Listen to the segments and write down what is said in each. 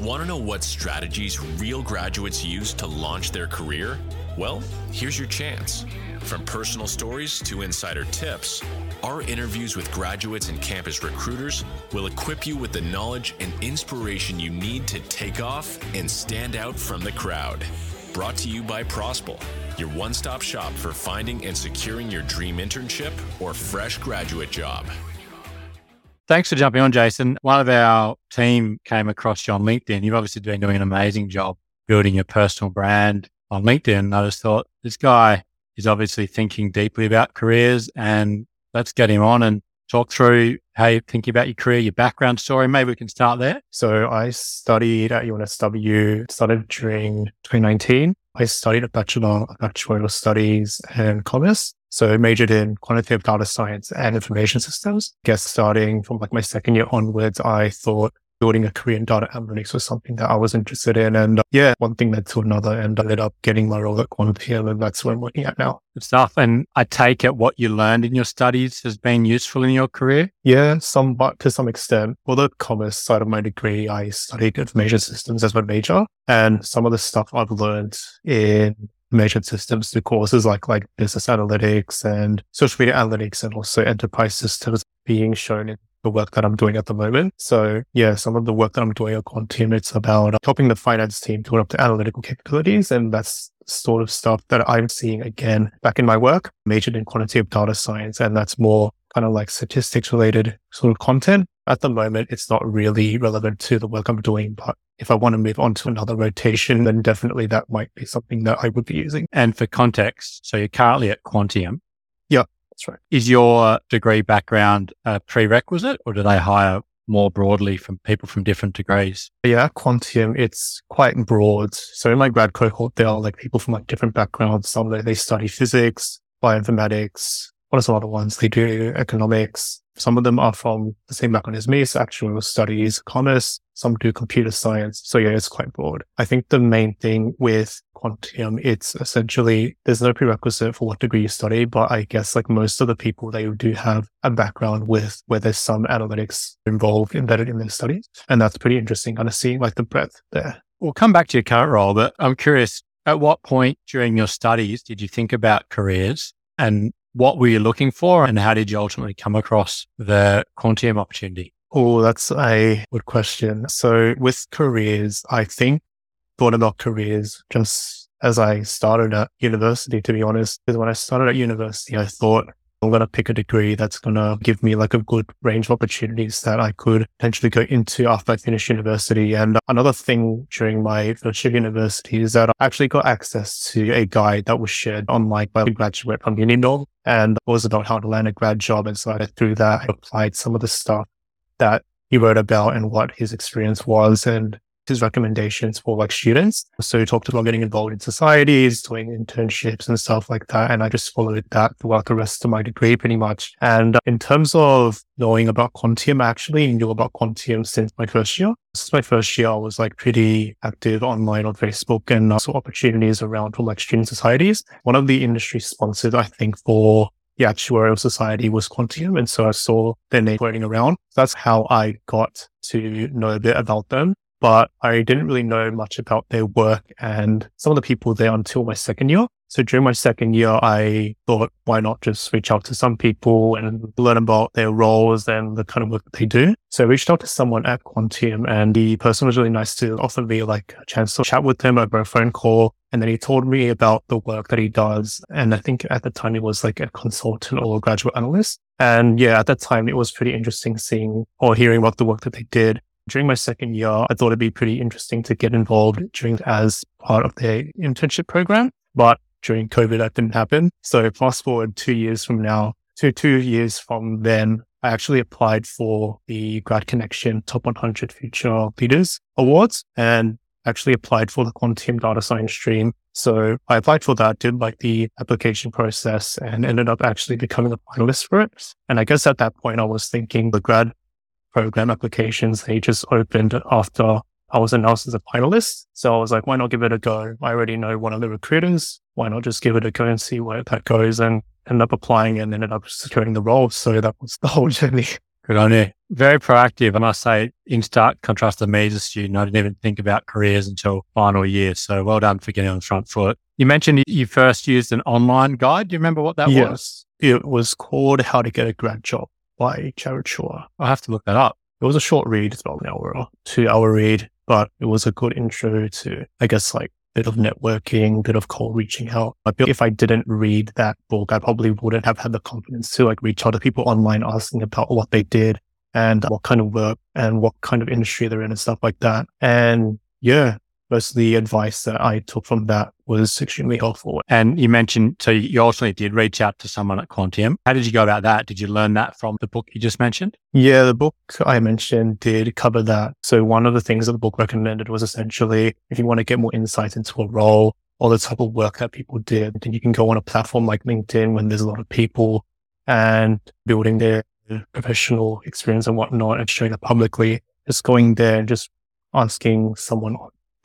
Want to know what strategies real graduates use to launch their career? Well, here's your chance. From personal stories to insider tips, our interviews with graduates and campus recruiters will equip you with the knowledge and inspiration you need to take off and stand out from the crowd. Brought to you by Prosple, your one stop shop for finding and securing your dream internship or fresh graduate job. Thanks for jumping on, Jason. One of our team came across you on LinkedIn. You've obviously been doing an amazing job building your personal brand on LinkedIn. I just thought this guy is obviously thinking deeply about careers and let's get him on and talk through how you're thinking about your career, your background story. Maybe we can start there. So I studied at UNSW, started during 2019. I studied a Bachelor of Actuarial Studies and Commerce. So I majored in quantitative data science and information systems. Guess starting from like my second year onwards, I thought building a career in data analytics was something that I was interested in. And uh, yeah, one thing led to another and I ended up getting my role at Quantium and that's what I'm working at now. Good stuff. And I take it what you learned in your studies has been useful in your career? Yeah, some, but to some extent. For the commerce side of my degree, I studied information systems as my major and some of the stuff I've learned in measured systems to courses like like business analytics and social media analytics and also enterprise systems being shown in the work that I'm doing at the moment. So yeah, some of the work that I'm doing at Quantium, it's about helping the finance team build up the analytical capabilities. And that's sort of stuff that I'm seeing again back in my work, majored in quantitative data science. And that's more kind of like statistics related sort of content. At the moment, it's not really relevant to the work I'm doing, but if I want to move on to another rotation, then definitely that might be something that I would be using. And for context, so you're currently at Quantium. Yeah. That's right. Is your degree background a prerequisite or do they hire more broadly from people from different degrees? Yeah, Quantium, it's quite broad. So in my grad cohort, there are like people from like different backgrounds. Some they study physics, bioinformatics. What are some other ones? They do economics. Some of them are from the same background as me. So actuarial studies, commerce. Some do computer science. So yeah, it's quite broad. I think the main thing with Quantium, it's essentially, there's no prerequisite for what degree you study, but I guess like most of the people, they do have a background with where there's some analytics involved embedded in their studies. And that's pretty interesting, kind of seeing like the breadth there. We'll come back to your current role, but I'm curious, at what point during your studies did you think about careers and what were you looking for and how did you ultimately come across the Quantium opportunity? Oh, that's a good question. So with careers, I think thought about careers just as I started at university, to be honest. Because when I started at university, I thought I'm going to pick a degree that's going to give me like a good range of opportunities that I could potentially go into after I finish university. And another thing during my first year university is that I actually got access to a guide that was shared online by a graduate from Unindom and it was about how to land a grad job. And so I through that, I applied some of the stuff that he wrote about and what his experience was. And his recommendations for like students. So he talked about getting involved in societies, doing internships and stuff like that. And I just followed that throughout the rest of my degree pretty much. And in terms of knowing about Quantium, I actually knew about Quantium since my first year. Since my first year, I was like pretty active online on Facebook and uh, saw opportunities around for like student societies. One of the industry sponsors, I think, for the actuarial society was Quantium. And so I saw their name floating around. That's how I got to know a bit about them but I didn't really know much about their work and some of the people there until my second year. So during my second year, I thought, why not just reach out to some people and learn about their roles and the kind of work that they do? So I reached out to someone at Quantium and the person was really nice to offer me like a chance to chat with him over a phone call. And then he told me about the work that he does. And I think at the time he was like a consultant or a graduate analyst. And yeah, at that time it was pretty interesting seeing or hearing about the work that they did during my second year, I thought it'd be pretty interesting to get involved during as part of their internship program. But during COVID, that didn't happen. So fast forward two years from now, to two years from then, I actually applied for the GradConnection Top 100 Future Leaders Awards and actually applied for the Quantium Data Science stream. So I applied for that, did like the application process and ended up actually becoming a finalist for it. And I guess at that point, I was thinking the grad program applications. They just opened after I was announced as a finalist. So I was like, why not give it a go? I already know one of the recruiters. Why not just give it a go and see where that goes and end up applying and ended up securing the role. So that was the whole journey. Good on you. Very proactive. And I say, in stark contrast to me as a student, I didn't even think about careers until final year. So well done for getting on the front foot. You mentioned you first used an online guide. Do you remember what that yes. was? It was called How to Get a Grad Job by Jared Shaw. I'll have to look that up. It was a short read, it's about an hour, or two hour read, but it was a good intro to, I guess, like a bit of networking, a bit of cold reaching out. I feel if I didn't read that book, I probably wouldn't have had the confidence to like reach out to people online asking about what they did and what kind of work and what kind of industry they're in and stuff like that. And yeah, most of the advice that I took from that was extremely helpful. And you mentioned, so you ultimately did reach out to someone at Quantium. How did you go about that? Did you learn that from the book you just mentioned? Yeah, the book I mentioned did cover that. So one of the things that the book recommended was essentially if you want to get more insight into a role or the type of work that people did, then you can go on a platform like LinkedIn when there's a lot of people and building their professional experience and whatnot and showing it publicly. Just going there and just asking someone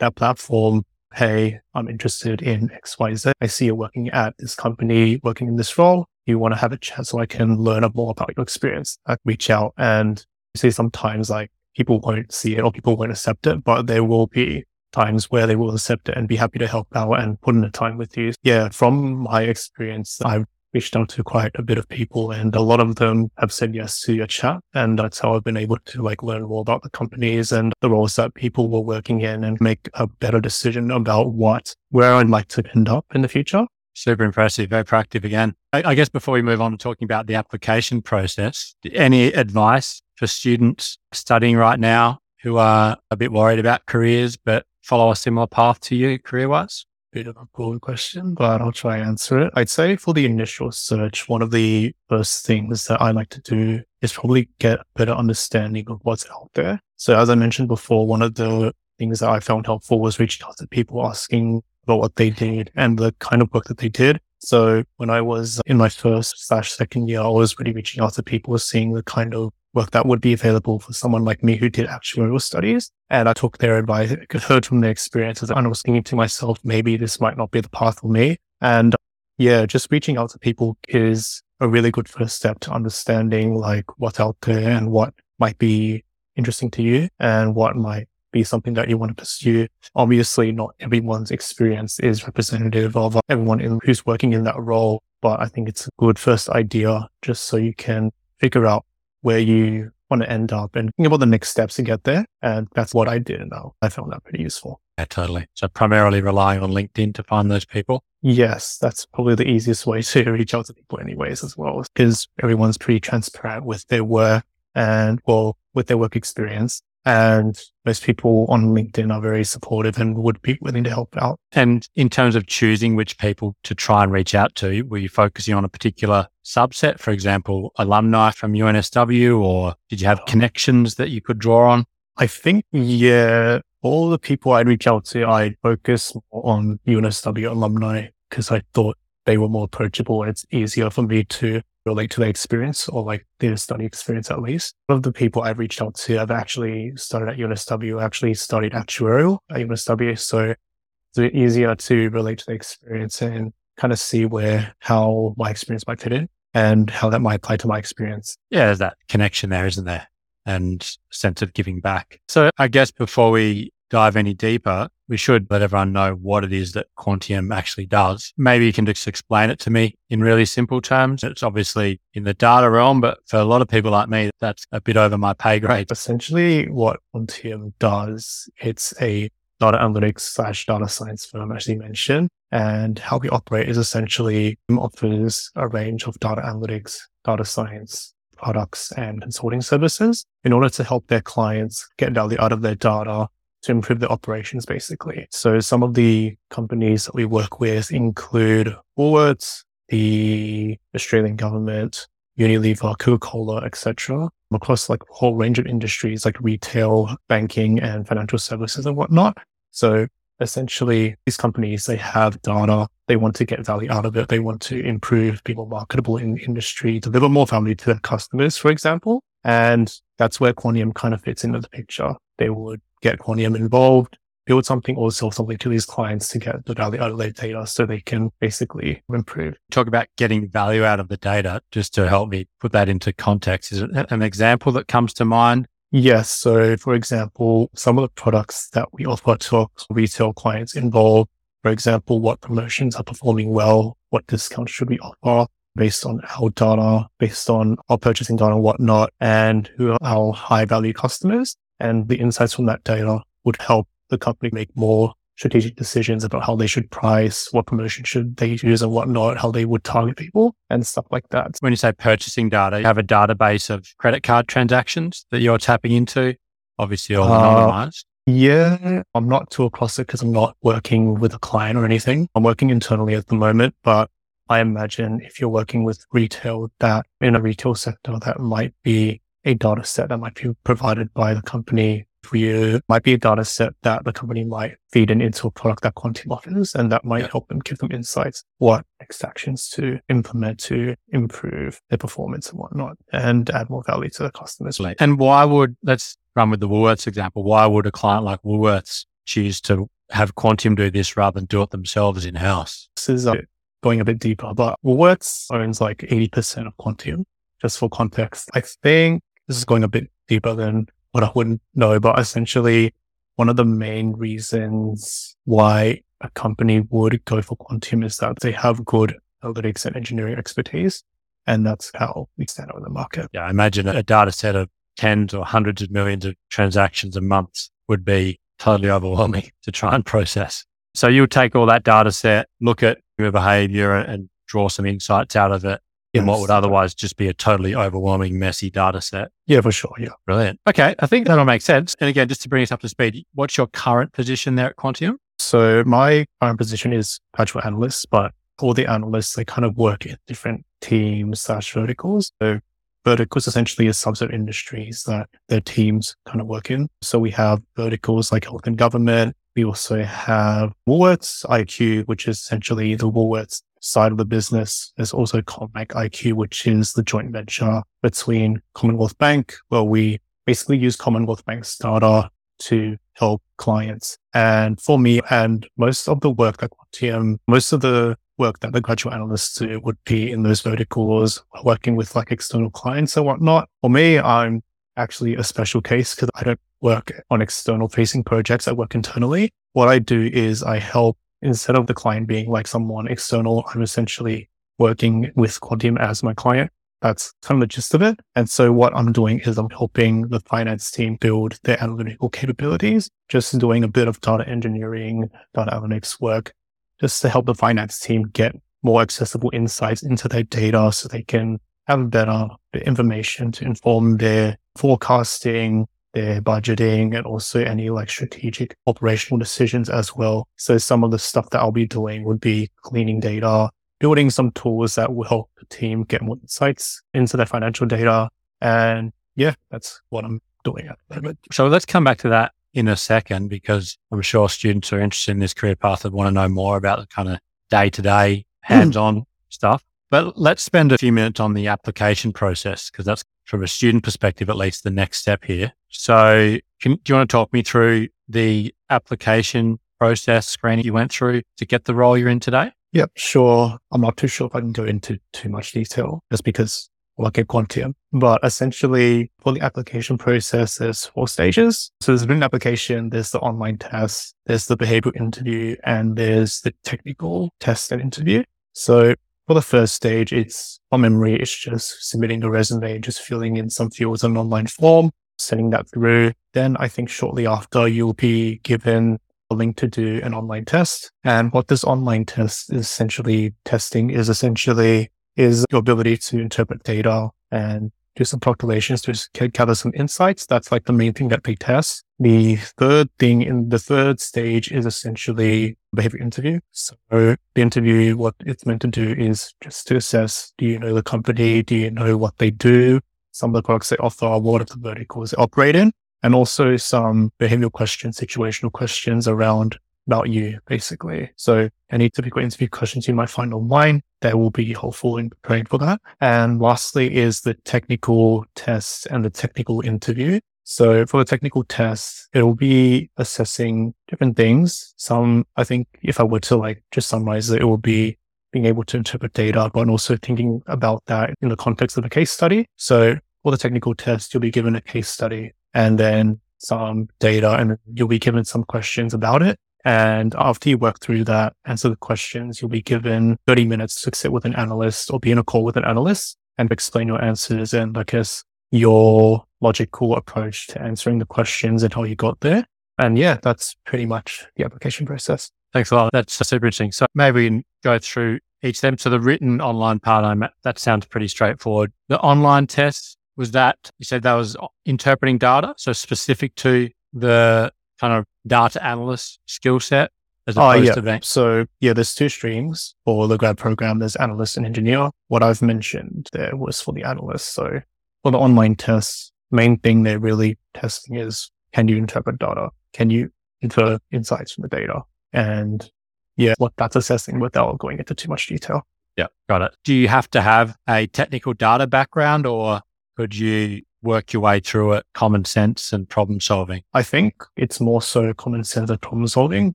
that platform, hey, I'm interested in XYZ. I see you working at this company, working in this role. You want to have a chat so I can learn a more about your experience. I reach out and you see sometimes like people won't see it or people won't accept it, but there will be times where they will accept it and be happy to help out and put in the time with you. Yeah, from my experience, I've reached out to quite a bit of people and a lot of them have said yes to your chat. And that's how I've been able to like learn more about the companies and the roles that people were working in and make a better decision about what, where I'd like to end up in the future. Super impressive. Very proactive again. I, I guess before we move on to talking about the application process, any advice for students studying right now who are a bit worried about careers, but follow a similar path to you career wise? Bit of a broad question, but I'll try and answer it. I'd say for the initial search, one of the first things that I like to do is probably get a better understanding of what's out there. So as I mentioned before, one of the things that I found helpful was reaching out to people asking about what they did and the kind of work that they did. So when I was in my first slash second year, I was really reaching out to people, seeing the kind of work that would be available for someone like me who did actuarial studies. And I took their advice, heard from their experiences, and I was thinking to myself, maybe this might not be the path for me. And yeah, just reaching out to people is a really good first step to understanding like what's out there and what might be interesting to you and what might be something that you want to pursue. Obviously, not everyone's experience is representative of everyone in, who's working in that role, but I think it's a good first idea just so you can figure out where you want to end up and think about the next steps to get there. And that's what I did. And I found that pretty useful. Yeah, totally. So primarily relying on LinkedIn to find those people. Yes, that's probably the easiest way to reach out to people anyways as well, because everyone's pretty transparent with their work and well, with their work experience. And most people on LinkedIn are very supportive and would be willing to help out. And in terms of choosing which people to try and reach out to, were you focusing on a particular subset, for example, alumni from UNSW, or did you have connections that you could draw on? I think, yeah, all the people I'd reach out to, I'd focus on UNSW alumni because I thought they were more approachable it's easier for me to relate to their experience or like their study experience at least. One of the people I've reached out to have actually started at UNSW, actually studied actuarial at UNSW. So it's a bit easier to relate to the experience and kind of see where how my experience might fit in and how that might apply to my experience. Yeah, there's that connection there, isn't there? And sense of giving back. So I guess before we dive any deeper, we should let everyone know what it is that Quantium actually does. Maybe you can just explain it to me in really simple terms. It's obviously in the data realm, but for a lot of people like me, that's a bit over my pay grade. Essentially, what Quantium does, it's a data analytics slash data science firm, as you mentioned. And how we operate is essentially offers a range of data analytics, data science, products and consulting services in order to help their clients get value out of their data to improve the operations, basically. So some of the companies that we work with include Woolworths, the Australian government, Unilever, Coca-Cola, etc. Across like a whole range of industries like retail, banking, and financial services and whatnot. So essentially, these companies they have data, they want to get value out of it, they want to improve, be more marketable in the industry, deliver more value to their customers, for example. And that's where Quantium kind of fits into the picture. They would get Quantium involved build something or sell something to these clients to get the value out of their data so they can basically improve. Talk about getting value out of the data, just to help me put that into context. Is it an example that comes to mind? Yes. So, for example, some of the products that we offer to retail clients involve, for example, what promotions are performing well, what discounts should we offer, based on our data, based on our purchasing data and whatnot, and who are our high value customers. And the insights from that data would help the company make more strategic decisions about how they should price, what promotion should they use and whatnot, how they would target people and stuff like that. When you say purchasing data, you have a database of credit card transactions that you're tapping into, obviously all uh, anonymized. Yeah, I'm not too across it because I'm not working with a client or anything. I'm working internally at the moment, but I imagine if you're working with retail that in a retail sector, that might be a data set that might be provided by the company for you. Might be a data set that the company might feed in into a product that Quantium offers, and that might yeah. help them give them insights, what next actions to implement to improve their performance and whatnot, and add more value to the customers. And why would, let's run with the Woolworths example, why would a client like Woolworths choose to have Quantium do this rather than do it themselves in house? This is a going a bit deeper, but Woolworths owns like 80% of Quantium. Just for context, I think this is going a bit deeper than what I wouldn't know, but essentially one of the main reasons why a company would go for Quantium is that they have good analytics and engineering expertise. And that's how we stand out in the market. Yeah, I imagine a data set of tens or hundreds of millions of transactions a month would be totally overwhelming to try and process. So you would take all that data set, look at your behavior and draw some insights out of it in yes. what would otherwise just be a totally overwhelming, messy data set. Yeah, for sure. Yeah. Brilliant. Okay. I think that'll make sense. And again, just to bring us up to speed, what's your current position there at Quantium? So my current position is graduate analyst, but all the analysts, they kind of work in different teams slash verticals. So verticals essentially is subset industries that their teams kind of work in. So we have verticals like health and government, we also have Woolworths IQ, which is essentially the Woolworths side of the business. There's also CommBank IQ, which is the joint venture between Commonwealth Bank, where we basically use Commonwealth Bank's data to help clients. And for me, and most of the work that Quantium, most of the work that the graduate analysts do would be in those verticals, working with like external clients and whatnot. For me, I'm actually a special case because I don't work on external facing projects. I work internally. What I do is I help instead of the client being like someone external, I'm essentially working with Quantium as my client. That's kind of the gist of it. And so what I'm doing is I'm helping the finance team build their analytical capabilities, just doing a bit of data engineering, data analytics work, just to help the finance team get more accessible insights into their data so they can have better information to inform their forecasting, their budgeting, and also any like strategic operational decisions as well. So some of the stuff that I'll be doing would be cleaning data, building some tools that will help the team get more insights into their financial data. And yeah, that's what I'm doing at the moment. So let's come back to that in a second because I'm sure students are interested in this career path and want to know more about the kind of day to day hmm. hands on stuff. But let's spend a few minutes on the application process because that's from a student perspective, at least the next step here. So can, do you want to talk me through the application process screening you went through to get the role you're in today? Yep, sure. I'm not too sure if I can go into too much detail just because like a Quantium. But essentially for the application process, there's four stages. So there's an application, there's the online test, there's the behavioral interview, and there's the technical test and interview. So for the first stage, it's on memory. It's just submitting the resume, just filling in some fields on an online form, sending that through. Then I think shortly after you'll be given a link to do an online test. And what this online test is essentially testing is essentially is your ability to interpret data and do some calculations to gather some insights. That's like the main thing that they test. The third thing in the third stage is essentially behavior interview. So the interview, what it's meant to do is just to assess, do you know the company? Do you know what they do? Some of the products they offer, what are the verticals they operate in? And also some behavioral questions, situational questions around about you, basically. So any typical interview questions you might find online, they will be helpful in preparing for that. And lastly is the technical test and the technical interview. So for the technical test, it'll be assessing different things. Some, I think if I were to like just summarize it, it will be being able to interpret data, but also thinking about that in the context of a case study. So for the technical test, you'll be given a case study and then some data and you'll be given some questions about it. And after you work through that, answer the questions, you'll be given 30 minutes to sit with an analyst or be in a call with an analyst and explain your answers and I guess your logical approach to answering the questions and how you got there. And yeah, that's pretty much the application process. Thanks a lot. That's super interesting. So maybe we can go through each of them. So the written online part, I'm, that sounds pretty straightforward. The online test, was that, you said that was interpreting data, so specific to the kind of data analyst skill set as Oh, yeah. to. So yeah, there's two streams for the grad program. There's analyst and engineer. What I've mentioned there was for the analyst. So for the online tests, main thing they're really testing is can you interpret data? Can you infer insights from the data? And yeah, what that's assessing without going into too much detail. Yeah, got it. Do you have to have a technical data background or could you work your way through it, common sense and problem solving? I think it's more so common sense and problem solving.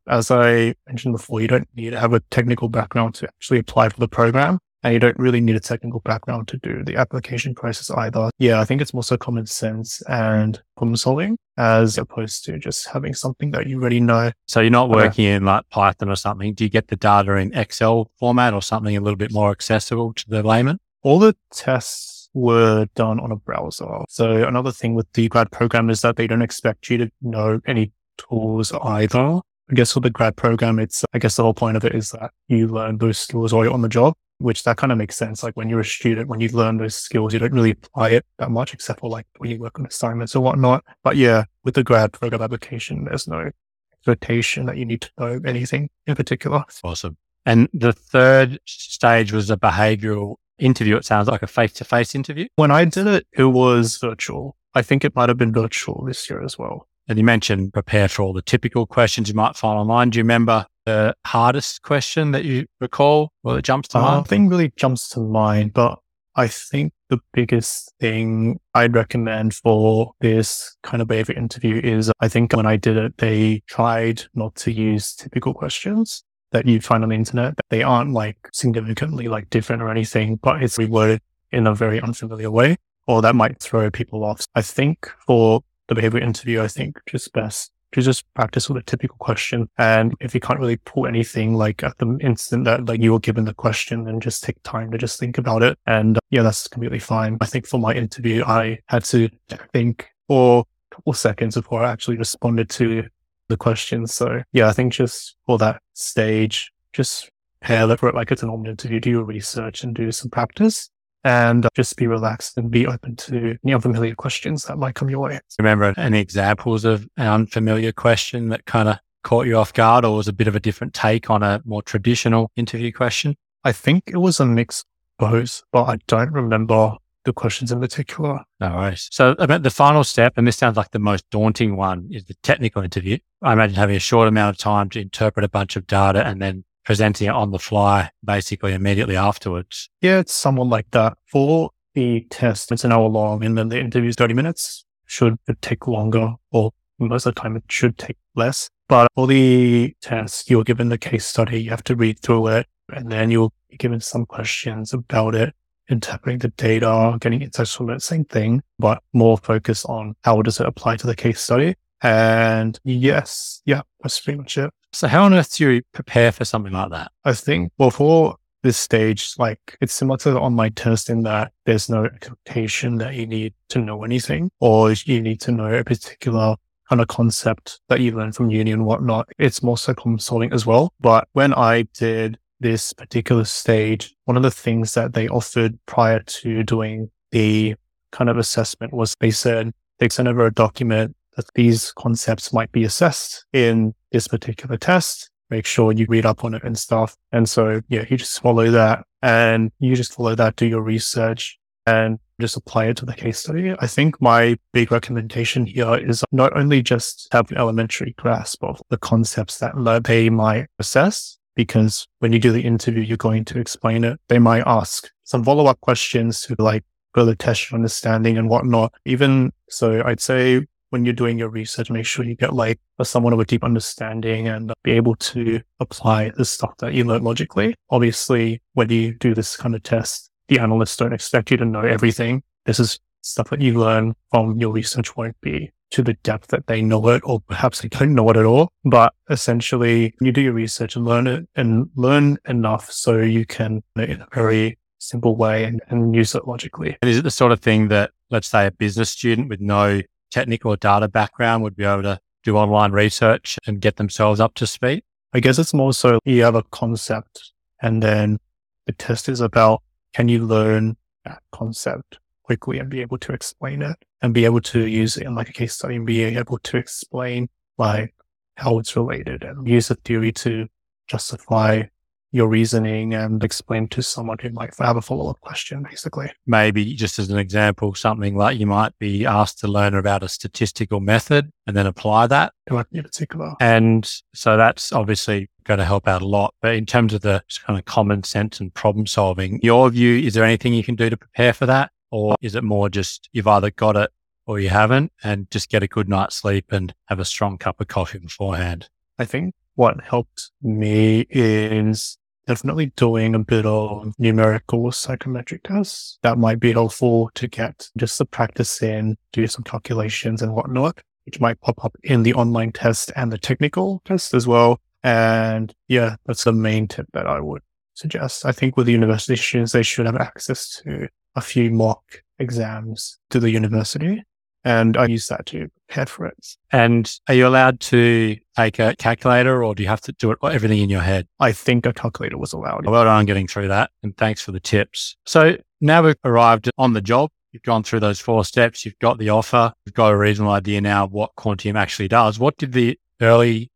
As I mentioned before, you don't need to have a technical background to actually apply for the program. And you don't really need a technical background to do the application process either. Yeah, I think it's more so common sense and problem solving as opposed to just having something that you already know. So you're not Okay. working in like Python or something. Do you get the data in Excel format or something a little bit more accessible to the layman? All the tests were done on a browser. So another thing with the grad program is that they don't expect you to know any tools either. I guess for the grad program, it's, I guess the whole point of it is that you learn those tools while you're on the job, which that kind of makes sense. Like when you're a student, when you learn those skills, you don't really apply it that much except for like when you work on assignments or whatnot. But yeah, with the grad program application, there's no expectation that you need to know anything in particular. Awesome. And the third stage was a behavioral interview. It sounds like a face to face interview. When I did it, it was virtual. I think it might have been virtual this year as well. And you mentioned prepare for all the typical questions you might find online. Do you remember the hardest question that you recall or that jumps to Uh, mind? Nothing really jumps to mind, but I think the biggest thing I'd recommend for this kind of behavior interview is I think when I did it, they tried not to use typical questions that you find on the internet. They aren't like significantly like different or anything, but it's reworded in a very unfamiliar way, or that might throw people off. I think for the behavior interview, I think just best to just practice with a typical question. And if you can't really pull anything like at the instant that like you were given the question, then just take time to just think about it. And uh, yeah, that's completely fine. I think for my interview, I had to think for a couple seconds before I actually responded to the question. So yeah, I think just for that stage, just prepare for it like it's a normal interview, do your research and do some practice. And uh, just be relaxed and be open to any unfamiliar questions that might come your way. Remember any examples of an unfamiliar question that kind of caught you off guard or was a bit of a different take on a more traditional interview question? I think it was a mix of both, but I don't remember the questions in particular. No worries. So about the final step, and this sounds like the most daunting one, is the technical interview. I imagine having a short amount of time to interpret a bunch of data and then presenting it on the fly basically immediately afterwards. Yeah, it's someone like that. For the test, it's an hour long and then the interview is 30 minutes. Should it take longer or most of the time it should take less. But for the test, you're given the case study. You have to read through it and then you'll be given some questions about it, interpreting the data, getting insights from it, same thing, but more focus on how does it apply to the case study. And yes, yeah, that's pretty much it. So how on earth do you prepare for something like that? I think, for this stage, like it's similar to the online test in that there's no expectation that you need to know anything or you need to know a particular kind of concept that you learn from uni and whatnot. It's more so problem solving as well. But when I did this particular stage, one of the things that they offered prior to doing the kind of assessment was they said they sent over a document that these concepts might be assessed in this particular test. Make sure you read up on it and stuff. And so, yeah, you just follow that and you just follow that, do your research and just apply it to the case study. I think my big recommendation here is not only just have an elementary grasp of the concepts that they might assess, because when you do the interview, you're going to explain it. They might ask some follow up questions to like further test your understanding and whatnot. Even so, I'd say when you're doing your research, make sure you get like someone of a deep understanding and be able to apply the stuff that you learn logically. Obviously, when you do this kind of test, the analysts don't expect you to know everything. This is stuff that you learn from your research won't be to the depth that they know it, or perhaps they don't know it at all. But essentially, you do your research and learn it and learn enough so you can, in a very simple way, and, and use it logically. And is it the sort of thing that, let's say, a business student with no technical data background would be able to do online research and get themselves up to speed? I guess it's more so you have a concept and then the test is about can you learn that concept quickly and be able to explain it and be able to use it in like a case study and be able to explain like how it's related and use a theory to justify your reasoning and explain to someone who might have a follow up question, basically. Maybe just as an example, something like you might be asked to learn about a statistical method and then apply that. In particular. And so that's obviously going to help out a lot. But in terms of the kind of common sense and problem solving, your view, is there anything you can do to prepare for that? Or is it more just you've either got it or you haven't and just get a good night's sleep and have a strong cup of coffee beforehand? I think what helped me is definitely doing a bit of numerical psychometric tests. That might be helpful to get just to practice in, do some calculations and whatnot, which might pop up in the online test and the technical test as well. And yeah, that's the main tip that I would suggest. I think with the university students, they should have access to a few mock exams to the university and I use that to prepare for it. And are you allowed to take a calculator or do you have to do it everything in your head? I think a calculator was allowed. Well done on getting through that. And thanks for the tips. So now we've arrived on the job. You've gone through those four steps. You've got the offer. You've got a reasonable idea now of what Quantium actually does. What did the early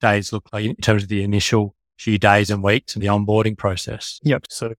days look like in terms of the initial few days and weeks and the onboarding process? Yep. So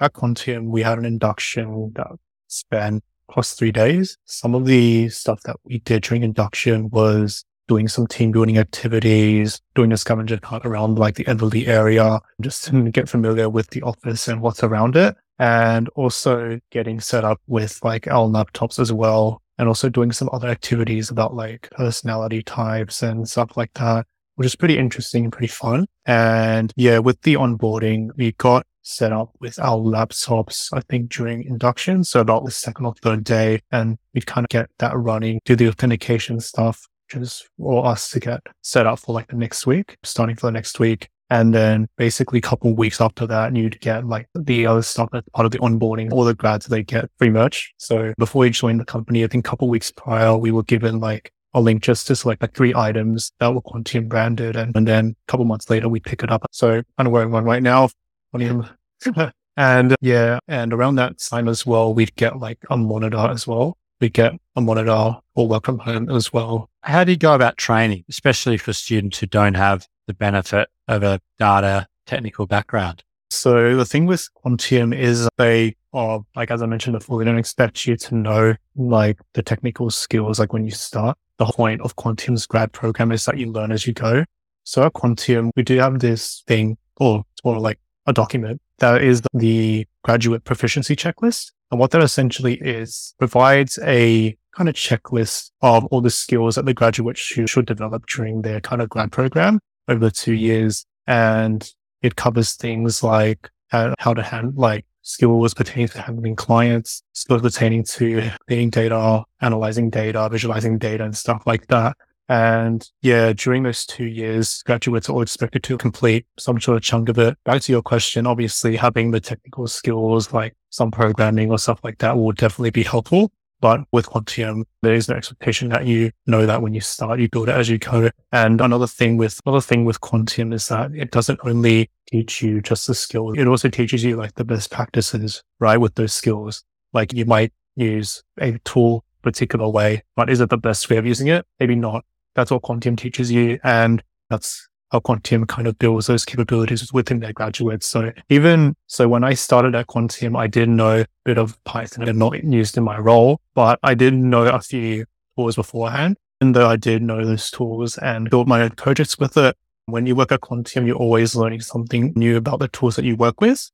at Quantium, we had an induction that spent plus three days. Some of the stuff that we did during induction was doing some team building activities, doing a scavenger hunt around like the Eveleigh area, just to get familiar with the office and what's around it. And also getting set up with like our laptops as well. And also doing some other activities about like personality types and stuff like that, which is pretty interesting and pretty fun. And yeah, with the onboarding, we got set up with our laptops, I think during induction. So about the second or third day. And we'd kind of get that running, do the authentication stuff, just for us to get set up for like the next week, starting for the next week. And then basically a couple weeks after that, you'd get like the other stuff that's part of the onboarding. All the grads, they get free merch. So before you join the company, I think a couple weeks prior, we were given like a link just to select like three items that were Quantium branded. And, and then a couple months later, we pick it up. So I'm wearing one right now. Quantium and yeah, and around that time as well, we'd get like a monitor as well. We get a monitor or from home as well. How do you go about training, especially for students who don't have the benefit of a data technical background? So the thing with Quantium is they are like as I mentioned before, they don't expect you to know like the technical skills like when you start. The point of Quantium's grad program is that you learn as you go. So at Quantium, we do have this thing, or it's more like a document that is the graduate proficiency checklist. And what that essentially is provides a kind of checklist of all the skills that the graduate should, should develop during their kind of grad program over the two years. And it covers things like how, how to handle, like skills pertaining to handling clients, skills pertaining to cleaning data, analyzing data, visualizing data and stuff like that. And yeah, during those two years, graduates are expected to complete some sort of chunk of it. Back to your question, obviously having the technical skills like some programming or stuff like that will definitely be helpful. But with Quantium, there is no expectation that you know that when you start, you build it as you go. And another thing with, another thing with Quantium is that it doesn't only teach you just the skills. It also teaches you like the best practices, right? With those skills, like you might use a tool particular way, but is it the best way of using it? Maybe not. That's what Quantium teaches you. And that's how Quantium kind of builds those capabilities within their graduates. So even so, when I started at Quantium, I did know a bit of Python and not used in my role, but I did know a few tools beforehand. And though I did know those tools and built my own projects with it, when you work at Quantium, you're always learning something new about the tools that you work with.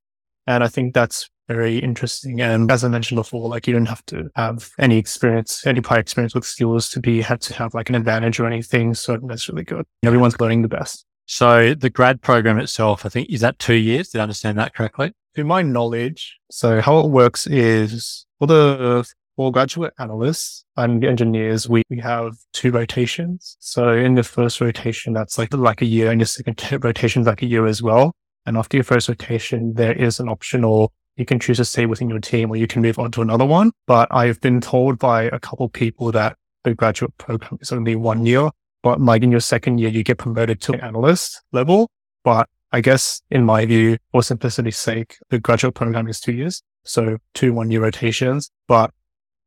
And I think that's very interesting. And as I mentioned before, like you don't have to have any experience, any prior experience with skills to be had to have like an advantage or anything. So that's really good. Everyone's learning the best. So the grad program itself, I think, is that two years? Did I understand that correctly? To my knowledge, so how it works is for the for graduate analysts and engineers, we, we have two rotations. So in the first rotation, that's like like a year, and your second rotation is like a year as well. And after your first rotation, there is an optional you can choose to stay within your team or you can move on to another one. But I've been told by a couple people that the graduate program is only one year, but like in your second year, you get promoted to an analyst level. But I guess in my view, for simplicity's sake, the graduate program is two years. So two one year rotations. But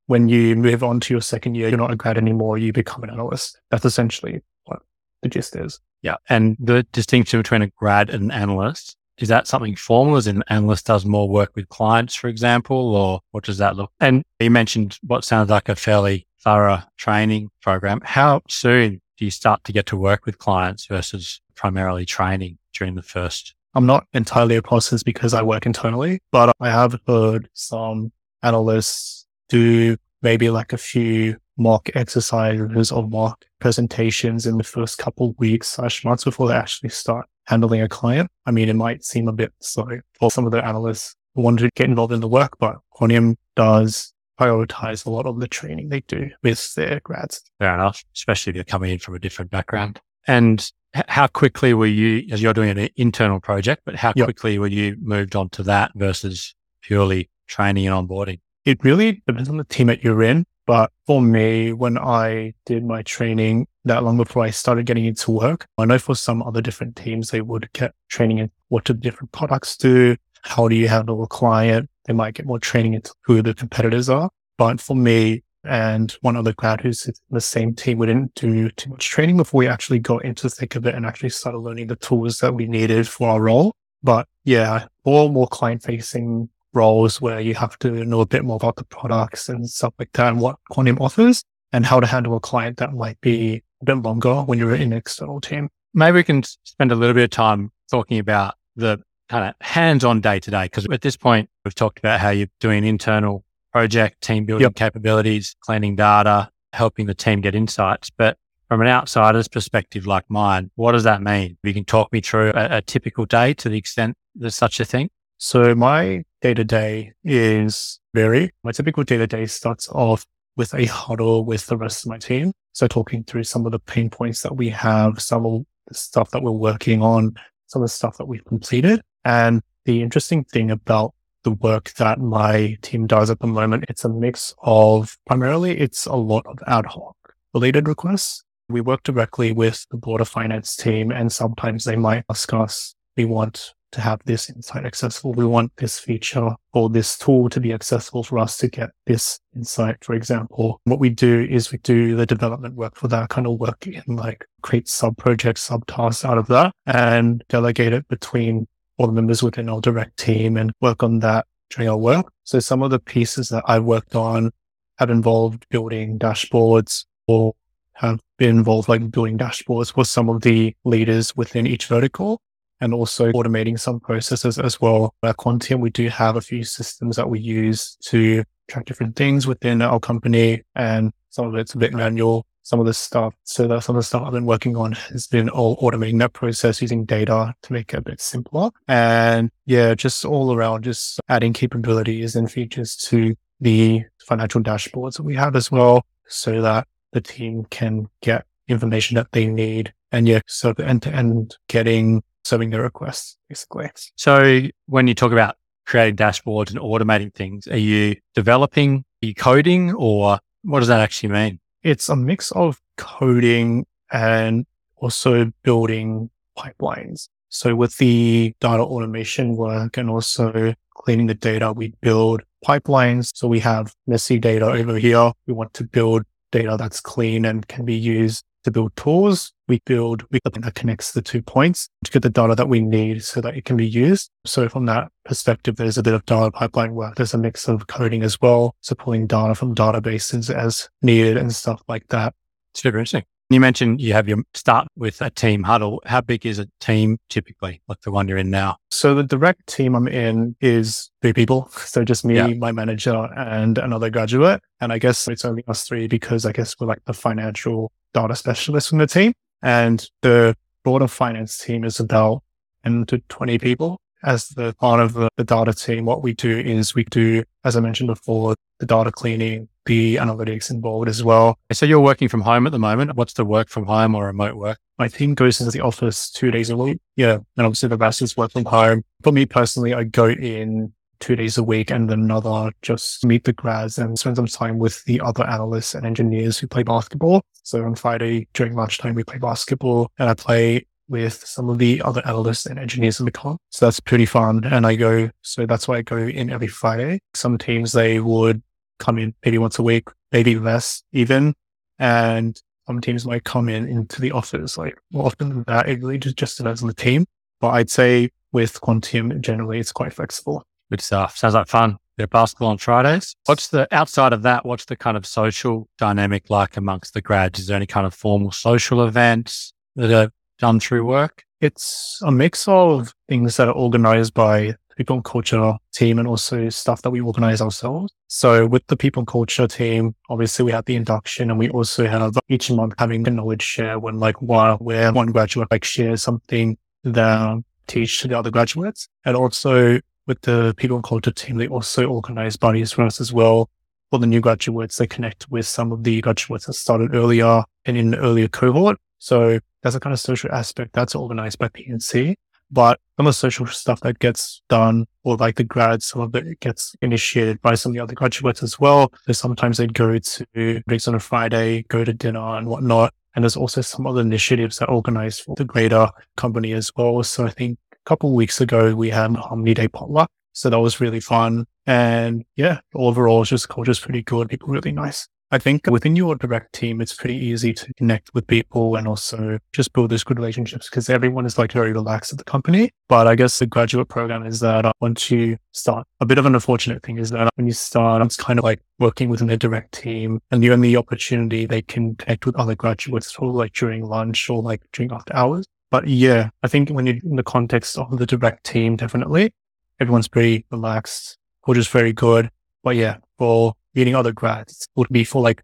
when you move on to your second year, you're not a grad anymore. You become an analyst. That's essentially what the gist is. Yeah. And the distinction between a grad and an analyst is that something formal as an analyst does more work with clients, for example, or what does that look? And you mentioned what sounds like a fairly thorough training program. How soon do you start to get to work with clients versus primarily training during the first? I'm not entirely across this because I work internally, but I have heard some analysts do maybe like a few mock exercises or mock presentations in the first couple weeks slash months before they actually start handling a client. I mean, it might seem a bit slow for some of the analysts who want to get involved in the work, but Quantium does prioritize a lot of the training they do with their grads. Fair enough, especially if you're coming in from a different background. And how quickly were you, as you're doing an internal project, but how yep. quickly were you moved on to that versus purely training and onboarding? It really depends on the team that you're in. But for me, when I did my training that long before I started getting into work, I know for some other different teams, they would get training in what do different products do? How do you handle a client? They might get more training into who the competitors are. But for me and one other grad who's in the same team, we didn't do too much training before we actually got into the thick of it and actually started learning the tools that we needed for our role. But yeah, all more client facing roles where you have to know a bit more about the products and stuff like that and what Quantium offers and how to handle a client that might be a bit longer when you're in an external team. Maybe we can spend a little bit of time talking about the kind of hands-on day to day because at this point we've talked about how you're doing internal project team building yep. capabilities, cleaning data, helping the team get insights. But from an outsider's perspective like mine, what does that mean? You can talk me through a, a typical day to the extent there's such a thing. So my day to day is very, my typical day to day starts off with a huddle with the rest of my team. So talking through some of the pain points that we have, some of the stuff that we're working on, some of the stuff that we've completed. And the interesting thing about the work that my team does at the moment, it's a mix of primarily it's a lot of ad hoc related requests. We work directly with the broader finance team and sometimes they might ask us, we want to have this insight accessible. We want this feature or this tool to be accessible for us to get this insight. For example, what we do is we do the development work for that kind of work in like create sub projects, sub tasks out of that and delegate it between all the members within our direct team and work on that during our work. So some of the pieces that I've worked on have involved building dashboards or have been involved like building dashboards for some of the leaders within each vertical and also automating some processes as well. At Quantium, we do have a few systems that we use to track different things within our company, and some of it's a bit manual. Some of the stuff, so that some of the stuff I've been working on has been all automating that process using data to make it a bit simpler. And yeah, just all around, just adding capabilities and features to the financial dashboards that we have as well, so that the team can get information that they need. And yeah, so the end to end getting serving the requests, basically. So when you talk about creating dashboards and automating things, are you developing, are you coding, or what does that actually mean? It's a mix of coding and also building pipelines. So with the data automation work and also cleaning the data, we build pipelines. So we have messy data over here. We want to build data that's clean and can be used to build tools. We build we that connects the two points to get the data that we need so that it can be used. So from that perspective, there's a bit of data pipeline work. There's a mix of coding as well. So pulling data from databases as needed and stuff like that. It's very interesting. You mentioned you have your start with a team huddle. How big is a team typically, like the one you're in now? So the direct team I'm in is three people. So just me, yeah. my manager, and another graduate. And I guess it's only us three because I guess we're like the financial data specialists in the team. And the broader finance team is about 10 to 20 people as the part of the, the, data team, what we do is we do, as I mentioned before, the data cleaning, the analytics involved as well. So you're working from home at the moment. What's the work from home or remote work? My team goes into the office two days a week. Yeah. And obviously the rest is work from home. For me personally, I go in two days a week and then another just meet the grads and spend some time with the other analysts and engineers who play basketball. So on Friday during lunchtime, we play basketball and I play with some of the other analysts and engineers in the club. So that's pretty fun. And I go, so that's why I go in every Friday. Some teams, they would come in maybe once a week, maybe less even. And some teams might come in into the office like more often than that. It really just, just depends on the team. But I'd say with Quantium generally, it's quite flexible. Good stuff. Sounds like fun. Of basketball on Fridays. What's the outside of that? What's the kind of social dynamic like amongst the grads? Is there any kind of formal social events that are done through work? It's a mix of things that are organized by people and culture team and also stuff that we organize ourselves. So with the people and culture team, obviously we have the induction and we also have each month having a knowledge share when like while where one graduate like shares something that teach to the other graduates. And also with the people and culture team, they also organize buddies for us as well. For the new graduates, they connect with some of the graduates that started earlier and in an earlier cohort. So that's a kind of social aspect that's organized by PNC. But some of the social stuff that gets done, or like the grads, some of it gets initiated by some of the other graduates as well. So sometimes they'd go to drinks on a Friday, go to dinner and whatnot. And there's also some other initiatives that organize for the greater company as well. So I think a couple weeks ago, we had Harmony Day potluck. So that was really fun. And yeah, overall, it's just culture's pretty good. People really nice. I think within your direct team, it's pretty easy to connect with people and also just build those good relationships because everyone is like very relaxed at the company. But I guess the graduate program is that once you start, a bit of an unfortunate thing is that when you start, it's kind of like working within a direct team and the only opportunity they can connect with other graduates is or like during lunch or like during after hours. But yeah, I think when you're in the context of the direct team, definitely everyone's pretty relaxed, which is very good. But yeah, for meeting other grads would be for like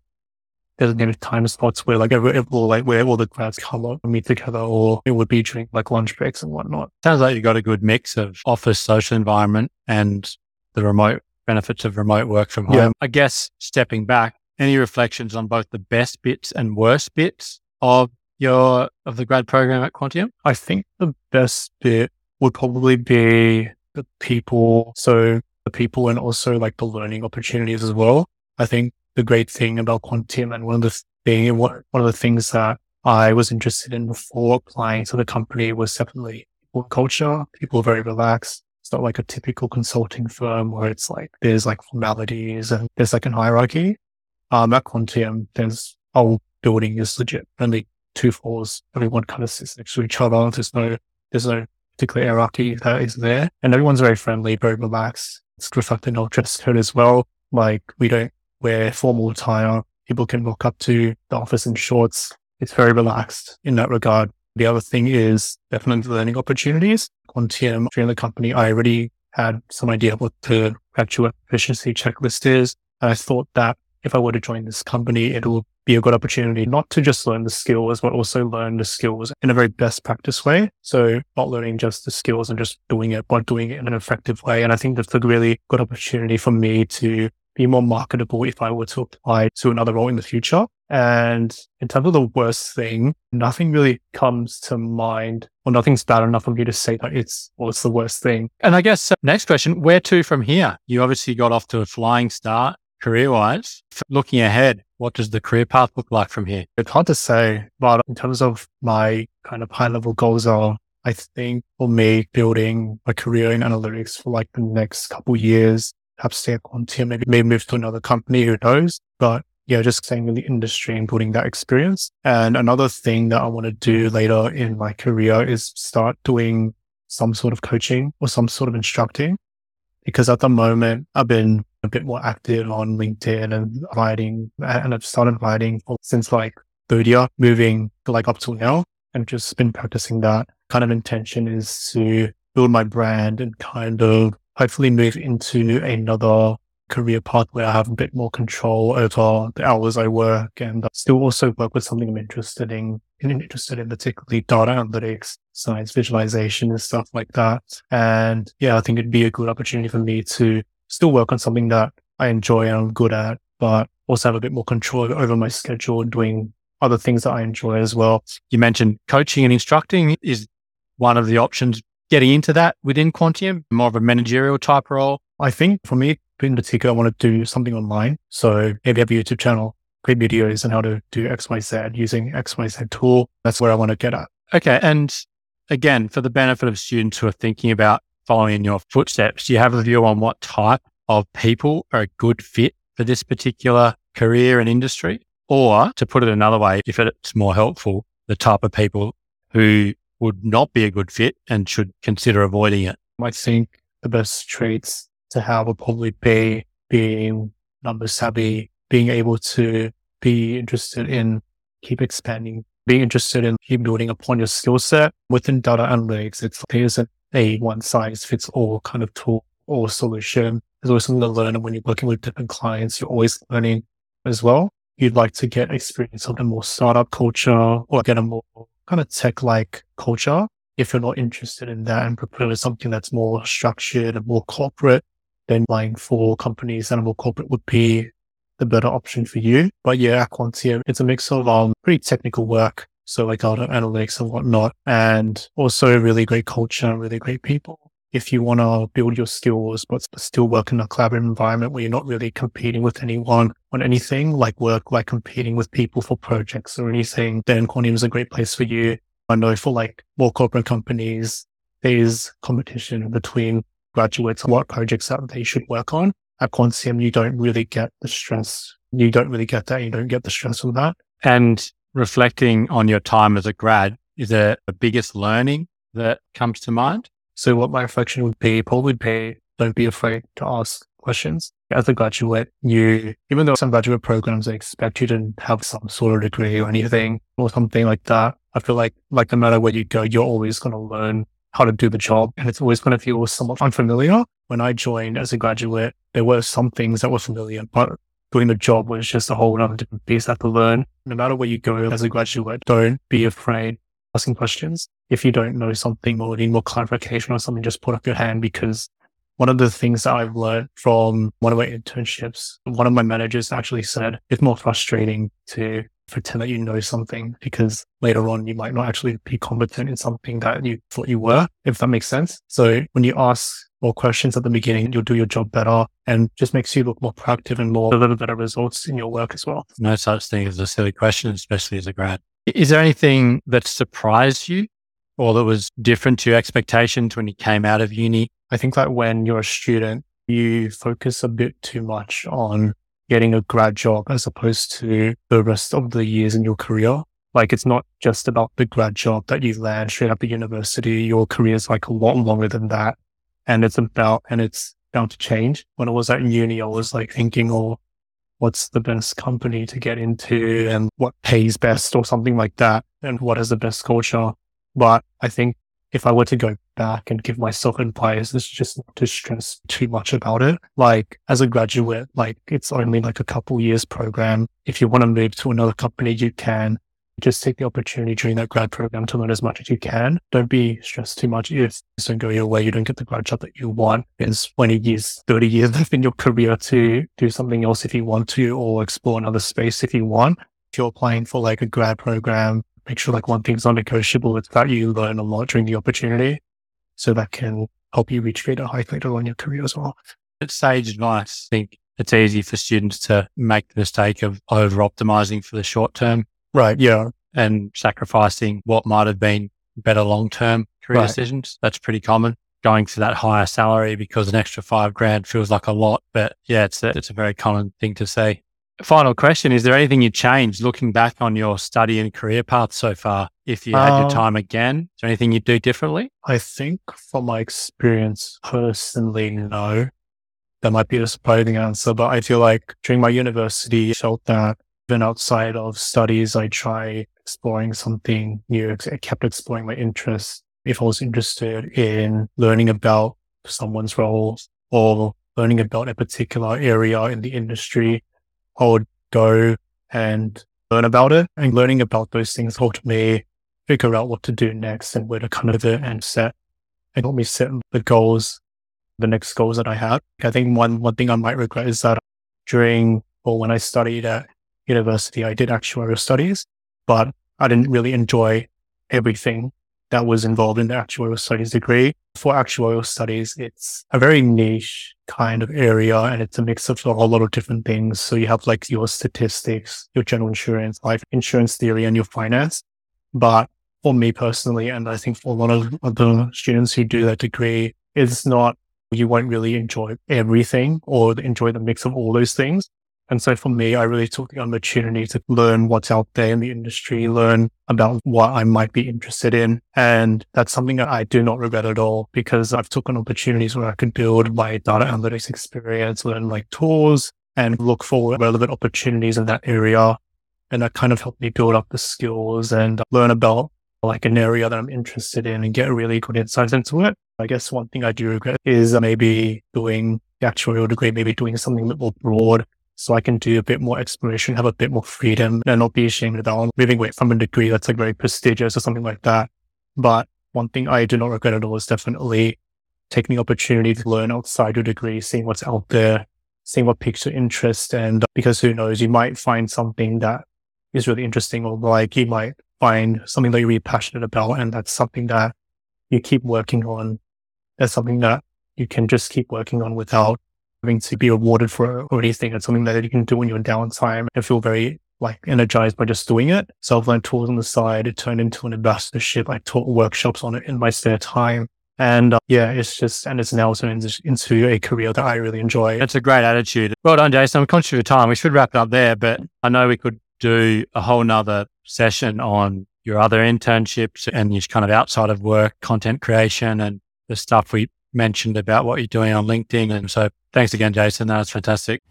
designated time spots where like every, like where all the grads come up and meet together or it would be during like lunch breaks and whatnot. Sounds like you got a good mix of office social environment and the remote benefits of remote work from home. Yeah. I guess stepping back, any reflections on both the best bits and worst bits of your of the grad program at Quantium? I think the best bit would probably be the people. So the people and also like the learning opportunities as well. I think the great thing about Quantium and one of the thing, one of the things that I was interested in before applying to the company was definitely people culture. People are very relaxed. It's not like a typical consulting firm where it's like there's like formalities and there's like a hierarchy. Um, at Quantium, there's whole building is legit only two floors. Everyone kind of sits next to each other. There's no, there's no particular hierarchy that is there and everyone's very friendly, very relaxed. Reflected in our dress code as well. Like we don't wear formal attire. People can walk up to the office in shorts. It's very relaxed in that regard. The other thing is definitely learning opportunities. Quantium, during the company, I already had some idea what the graduate proficiency checklist is. And I thought that if I were to join this company, it will be a good opportunity not to just learn the skills, but also learn the skills in a very best practice way. So not learning just the skills and just doing it, but doing it in an effective way. And I think that's a really good opportunity for me to be more marketable if I were to apply to another role in the future. And in terms of the worst thing, nothing really comes to mind or nothing's bad enough for me to say that it's, well, it's the worst thing. And I guess uh, next question, where to from here? You obviously got off to a flying start career wise. Looking ahead, what does the career path look like from here? It's hard to say, but in terms of my kind of high level goals are, I think for me, building a career in analytics for like the next couple years, perhaps stay at Quantium, maybe, maybe move to another company, who knows? But yeah, just staying in the industry and building that experience. And another thing that I want to do later in my career is start doing some sort of coaching or some sort of instructing. Because at the moment, I've been a bit more active on LinkedIn and writing. And I've started writing since like third year, moving like up till now and just been practicing that kind of intention is to build my brand and kind of hopefully move into another career path where I have a bit more control over the hours I work and still also work with something I'm interested in, and interested in particularly data analytics, science visualization and stuff like that. And yeah, I think it'd be a good opportunity for me to still work on something that I enjoy and I'm good at, but also have a bit more control over my schedule and doing other things that I enjoy as well. You mentioned coaching and instructing is one of the options getting into that within Quantium, more of a managerial type role. I think for me, in particular, I want to do something online. So maybe have a YouTube channel, create videos on how to do XYZ using XYZ tool. That's where I want to get at. Okay. And again, for the benefit of students who are thinking about following in your footsteps, do you have a view on what type of people are a good fit for this particular career and industry? Or to put it another way, if it's more helpful, the type of people who would not be a good fit and should consider avoiding it? I think the best traits to have would probably be being number savvy, being able to be interested in keep expanding, being interested in keep building upon your skill set within data analytics. It's there isn't a one size fits all kind of tool or solution. There's always something to learn. And when you're working with different clients, you're always learning as well. You'd like to get experience of a more startup culture or get a more kind of tech like culture. If you're not interested in that and prefer something that's more structured and more corporate, then applying for companies that are more corporate would be the better option for you. But yeah, Quantium, it's a mix of um, pretty technical work. So like data analytics and whatnot, and also really great culture and really great people. If you want to build your skills, but still work in a collaborative environment where you're not really competing with anyone on anything like work, like competing with people for projects or anything, then Quantium is a great place for you. I know for like more corporate companies, there's competition between graduates what projects that they should work on. At Quantium, you don't really get the stress. You don't really get that. You don't get the stress of that. And reflecting on your time as a grad, is there the biggest learning that comes to mind? So what my reflection would be probably be don't be afraid to ask questions. As a graduate, you, even though some graduate programs expect you to have some sort of degree or anything or something like that, I feel like, like no matter where you go, you're always going to learn how to do the job. And it's always going to feel somewhat unfamiliar. When I joined as a graduate, there were some things that were familiar, but doing the job was just a whole other different piece that to learn. No matter where you go as a graduate, don't be afraid asking questions. If you don't know something or need more clarification or something, just put up your hand because one of the things that I've learned from one of my internships, one of my managers actually said it's more frustrating to pretend that you know something because later on you might not actually be competent in something that you thought you were, if that makes sense. So when you ask more questions at the beginning, you'll do your job better and just makes you look more proactive and more a little better results in your work as well. No such thing as a silly question, especially as a grad. Is there anything that surprised you or that was different to expectations when you came out of uni? I think that when you're a student, you focus a bit too much on getting a grad job as opposed to the rest of the years in your career. Like it's not just about the grad job that you land straight up at university. Your career is like a lot longer than that. And it's about, and it's bound to change. When I was at uni, I was like thinking, oh, what's the best company to get into and what pays best or something like that. And what is the best culture. But I think if I were to go back and give myself advice, it's just not to stress too much about it. Like as a graduate, like it's only like a couple years program. If you want to move to another company, you can just take the opportunity during that grad program to learn as much as you can. Don't be stressed too much if it don't go your way. You don't get the grad job that you want. It's 20 years, 30 years left in your career to do something else if you want to, or explore another space if you want. If you're applying for like a grad program, make sure like one thing's non-negotiable. It's that you learn a lot during the opportunity. So that can help you reach greater heights later on in your career as well. It's sage advice. I think it's easy for students to make the mistake of over optimizing for the short term. Right. Yeah. And sacrificing what might have been better long term career right. decisions. That's pretty common. Going for that higher salary because an extra five grand feels like a lot. But yeah, it's a, it's a very common thing to say. Final question Is there anything you changed looking back on your study and career path so far? If you had uh, your time again, is there anything you'd do differently? I think from my experience personally, no. That might be a surprising answer, but I feel like during my university, I felt that Even outside of studies, I try exploring something new. I kept exploring my interests. If I was interested in learning about someone's roles or learning about a particular area in the industry, I would go and learn about it. And learning about those things helped me figure out what to do next and where to kind of and set. and helped me set the goals, the next goals that I had. I think one, one thing I might regret is that during or when I studied at university, I did actuarial studies, but I didn't really enjoy everything that was involved in the actuarial studies degree. For actuarial studies, it's a very niche kind of area and it's a mix of a whole lot of different things. So you have like your statistics, your general insurance, life insurance theory, and your finance. But for me personally, and I think for a lot of other students who do that degree, it's not, you won't really enjoy everything or enjoy the mix of all those things. And so for me, I really took the opportunity to learn what's out there in the industry, learn about what I might be interested in. And that's something that I do not regret at all because I've taken opportunities where I could build my data analytics experience, learn like tools and look for relevant opportunities in that area. And that kind of helped me build up the skills and learn about like an area that I'm interested in and get really good insights into it. I guess one thing I do regret is maybe doing the actuarial degree, maybe doing something a bit more broad so I can do a bit more exploration, have a bit more freedom and not be ashamed about moving away from a degree that's like very prestigious or something like that. But one thing I do not regret at all is definitely taking the opportunity to learn outside your degree, seeing what's out there, seeing what piques your interest. And uh, because who knows, you might find something that is really interesting or like you might find something that you're really passionate about. And that's something that you keep working on. That's something that you can just keep working on without having to be rewarded for or anything. It's something that you can do when you're in your downtime and feel very like energized by just doing it. So I've learned tools on the side. It turned into an ambassadorship. I taught workshops on it in my spare time. And uh, yeah, it's just, and it's now turned into a career that I really enjoy. That's a great attitude. Well done, Jason. I'm conscious of time. We should wrap it up there, but I know we could do a whole nother session on your other internships and your kind of outside of work content creation and the stuff we mentioned about what you're doing on LinkedIn. And so thanks again, Jason. That was fantastic.